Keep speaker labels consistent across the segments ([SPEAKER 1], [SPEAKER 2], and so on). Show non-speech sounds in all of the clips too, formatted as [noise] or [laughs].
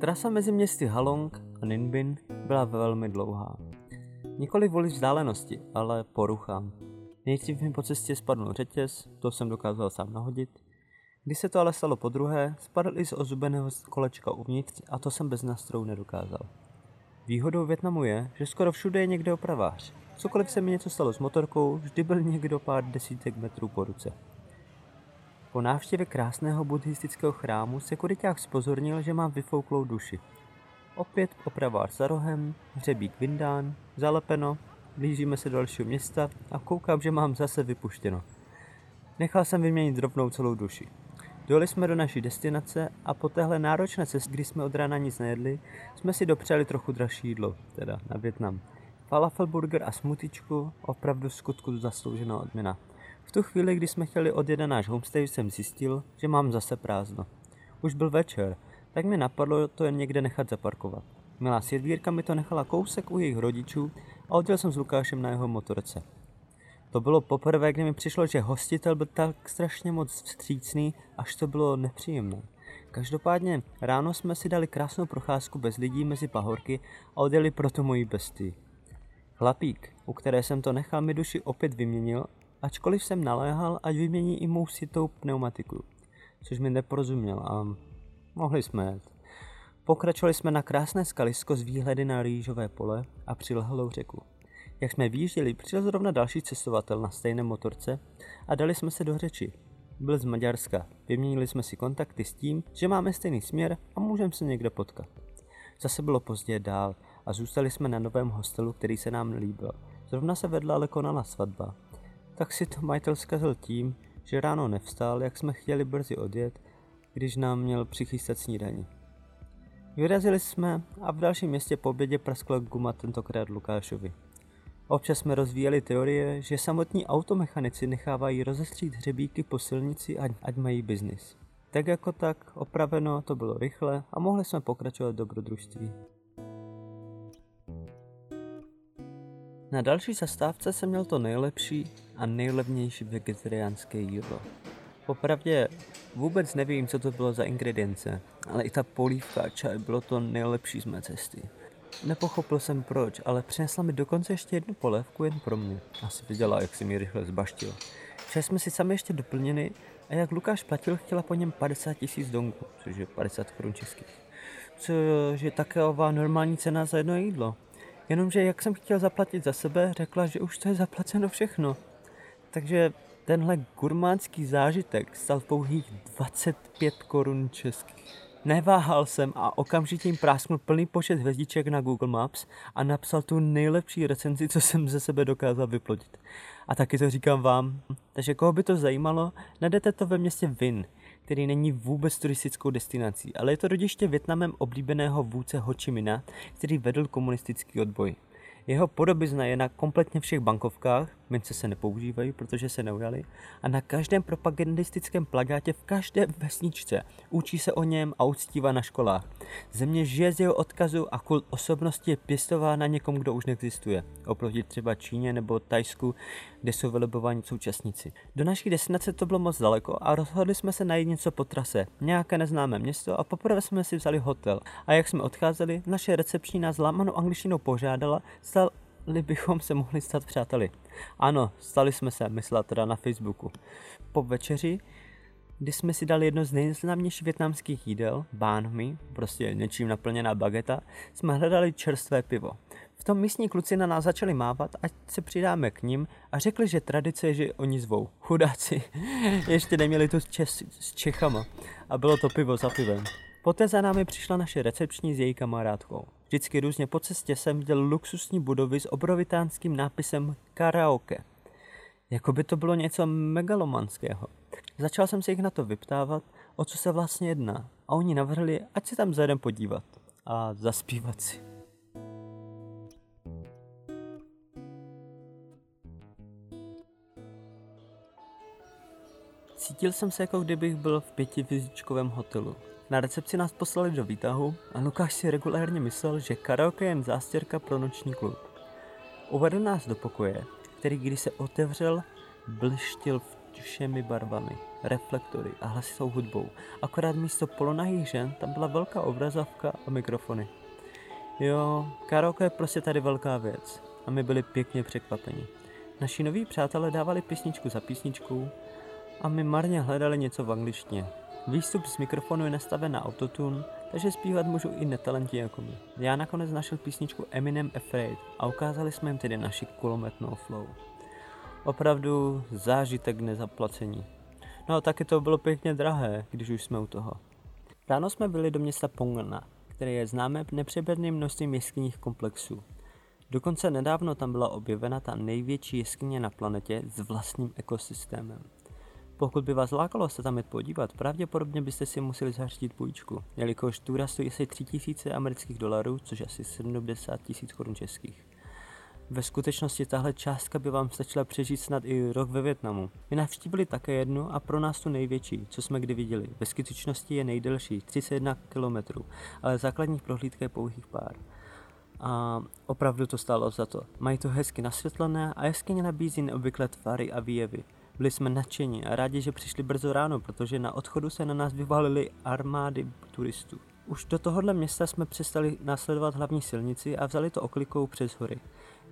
[SPEAKER 1] Trasa mezi městy Halong a Ninbin byla velmi dlouhá. Nikoli kvůli vzdálenosti, ale poruchám. Nejdřív mi po cestě spadl řetěz, to jsem dokázal sám nahodit. Když se to ale stalo po druhé, spadl i z ozubeného kolečka uvnitř a to jsem bez nástrojů nedokázal. Výhodou Větnamu je, že skoro všude je někde opravář. Cokoliv se mi něco stalo s motorkou, vždy byl někdo pár desítek metrů po ruce. Po návštěvě krásného buddhistického chrámu se kuriták spozornil, že mám vyfouklou duši. Opět opravář za rohem, hřebík vyndán, zalepeno, blížíme se do dalšího města a koukám, že mám zase vypuštěno. Nechal jsem vyměnit rovnou celou duši. Dojeli jsme do naší destinace a po téhle náročné cestě, kdy jsme od rána nic nejedli, jsme si dopřeli trochu dražší jídlo, teda na Větnam. Falafel burger a smutičku, opravdu skutku zasloužená odměna. V tu chvíli, kdy jsme chtěli odjet na náš homestay, jsem zjistil, že mám zase prázdno. Už byl večer, tak mi napadlo to jen někde nechat zaparkovat. Milá servírka mi to nechala kousek u jejich rodičů a odjel jsem s Lukášem na jeho motorce. To bylo poprvé, kdy mi přišlo, že hostitel byl tak strašně moc vstřícný, až to bylo nepříjemné. Každopádně ráno jsme si dali krásnou procházku bez lidí mezi pahorky a odjeli proto moji bestii. Chlapík, u které jsem to nechal, mi duši opět vyměnil, ačkoliv jsem naléhal, ať vymění i mou sitou pneumatiku, což mi neporozuměl a mohli jsme jet. Pokračovali jsme na krásné skalisko z výhledy na rýžové pole a přilehlou řeku. Jak jsme vyjížděli, přijel zrovna další cestovatel na stejné motorce a dali jsme se do řeči. Byl z Maďarska. Vyměnili jsme si kontakty s tím, že máme stejný směr a můžeme se někde potkat. Zase bylo pozdě dál a zůstali jsme na novém hostelu, který se nám líbil. Zrovna se vedla ale konala svatba. Tak si to majitel zkazil tím, že ráno nevstal, jak jsme chtěli brzy odjet, když nám měl přichystat snídaní. Vyrazili jsme a v dalším městě po obědě praskla guma tentokrát Lukášovi. Občas jsme rozvíjeli teorie, že samotní automechanici nechávají rozestřít hřebíky po silnici, ať, ať mají biznis. Tak jako tak, opraveno, to bylo rychle a mohli jsme pokračovat dobrodružství. Na další zastávce jsem měl to nejlepší a nejlevnější vegetariánské jídlo. Popravdě vůbec nevím, co to bylo za ingredience, ale i ta polívka a čaj bylo to nejlepší z mé cesty. Nepochopil jsem proč, ale přinesla mi dokonce ještě jednu polévku jen pro mě. Asi viděla, jak si mi rychle zbaštil. Čaj jsme si sami ještě doplnili a jak Lukáš platil, chtěla po něm 50 tisíc dongů, což je 50 korun českých. Což je taková normální cena za jedno jídlo. Jenomže jak jsem chtěl zaplatit za sebe, řekla, že už to je zaplaceno všechno. Takže tenhle gurmánský zážitek stal pouhých 25 korun českých. Neváhal jsem a okamžitě jim prásknul plný počet hvězdiček na Google Maps a napsal tu nejlepší recenzi, co jsem ze sebe dokázal vyplodit. A taky to říkám vám. Takže koho by to zajímalo, najdete to ve městě Vin, který není vůbec turistickou destinací, ale je to rodiště Větnamem oblíbeného vůdce Ho Chi Minha, který vedl komunistický odboj. Jeho podobizna je na kompletně všech bankovkách, mince se nepoužívají, protože se neujali, a na každém propagandistickém plagátě v každé vesničce. Učí se o něm a uctívá na školách. Země žije z jeho odkazu a kult osobnosti je pěstová na někom, kdo už neexistuje. Oproti třeba Číně nebo Tajsku, kde jsou vylebováni současníci. Do naší destinace to bylo moc daleko a rozhodli jsme se najít něco po trase, nějaké neznámé město a poprvé jsme si vzali hotel. A jak jsme odcházeli, naše recepční nás lámanou angličtinou požádala, stali bychom se mohli stát přáteli. Ano, stali jsme se, myslela teda na Facebooku. Po večeři, kdy jsme si dali jedno z nejznámějších větnamských jídel, banh mi, prostě něčím naplněná bageta, jsme hledali čerstvé pivo. V tom místní kluci na nás začali mávat, ať se přidáme k ním a řekli, že tradice je, že oni zvou. Chudáci, [laughs] ještě neměli tu čes s Čechama a bylo to pivo za pivem. Poté za námi přišla naše recepční s její kamarádkou. Vždycky různě po cestě jsem viděl luxusní budovy s obrovitánským nápisem karaoke. Jako by to bylo něco megalomanského. Začal jsem se jich na to vyptávat, o co se vlastně jedná. A oni navrhli, ať se tam zajdem podívat a zaspívat si. Cítil jsem se, jako kdybych byl v pětivizičkovém hotelu. Na recepci nás poslali do výtahu a Lukáš si regulérně myslel, že karaoke je jen zástěrka pro noční klub. Uvedl nás do pokoje, který když se otevřel, blštil všemi barvami, reflektory a hlasitou hudbou. Akorát místo polonahých žen tam byla velká obrazovka a mikrofony. Jo, karaoke je prostě tady velká věc a my byli pěkně překvapeni. Naši noví přátelé dávali písničku za písničkou a my marně hledali něco v angličtině. Výstup z mikrofonu je nastaven na autotune, takže zpívat můžu i netalenti jako my. Já nakonec našel písničku Eminem Afraid a ukázali jsme jim tedy naši kulometnou flow. Opravdu zážitek nezaplacení. No a taky to bylo pěkně drahé, když už jsme u toho. Ráno jsme byli do města Pongana, které je známé nepřeberným množstvím jeskyních komplexů. Dokonce nedávno tam byla objevena ta největší jeskyně na planetě s vlastním ekosystémem. Pokud by vás lákalo se tam jít podívat, pravděpodobně byste si museli zařídit půjčku, jelikož túra stojí asi 3000 amerických dolarů, což asi 70 tisíc korun českých. Ve skutečnosti tahle částka by vám stačila přežít snad i rok ve Větnamu. My navštívili také jednu a pro nás tu největší, co jsme kdy viděli. Ve skutečnosti je nejdelší, 31 km, ale základních prohlídka je pouhých pár. A opravdu to stálo za to. Mají to hezky nasvětlené a jeskyně nabízí neobvyklé tvary a výjevy. Byli jsme nadšení a rádi, že přišli brzo ráno, protože na odchodu se na nás vyvalily armády turistů. Už do tohohle města jsme přestali následovat hlavní silnici a vzali to oklikou přes hory.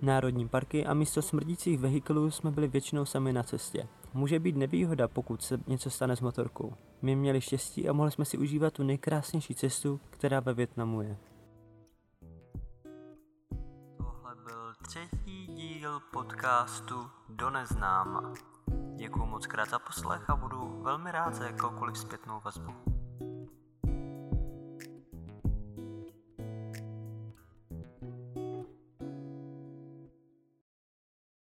[SPEAKER 1] Národní parky a místo smrdících vehiklů jsme byli většinou sami na cestě. Může být nevýhoda, pokud se něco stane s motorkou. My měli štěstí a mohli jsme si užívat tu nejkrásnější cestu, která ve Větnamu je. Tohle byl třetí díl podcastu Do neznáma. Děkuji moc krát za poslech a budu velmi rád za jakoukoliv zpětnou vazbu.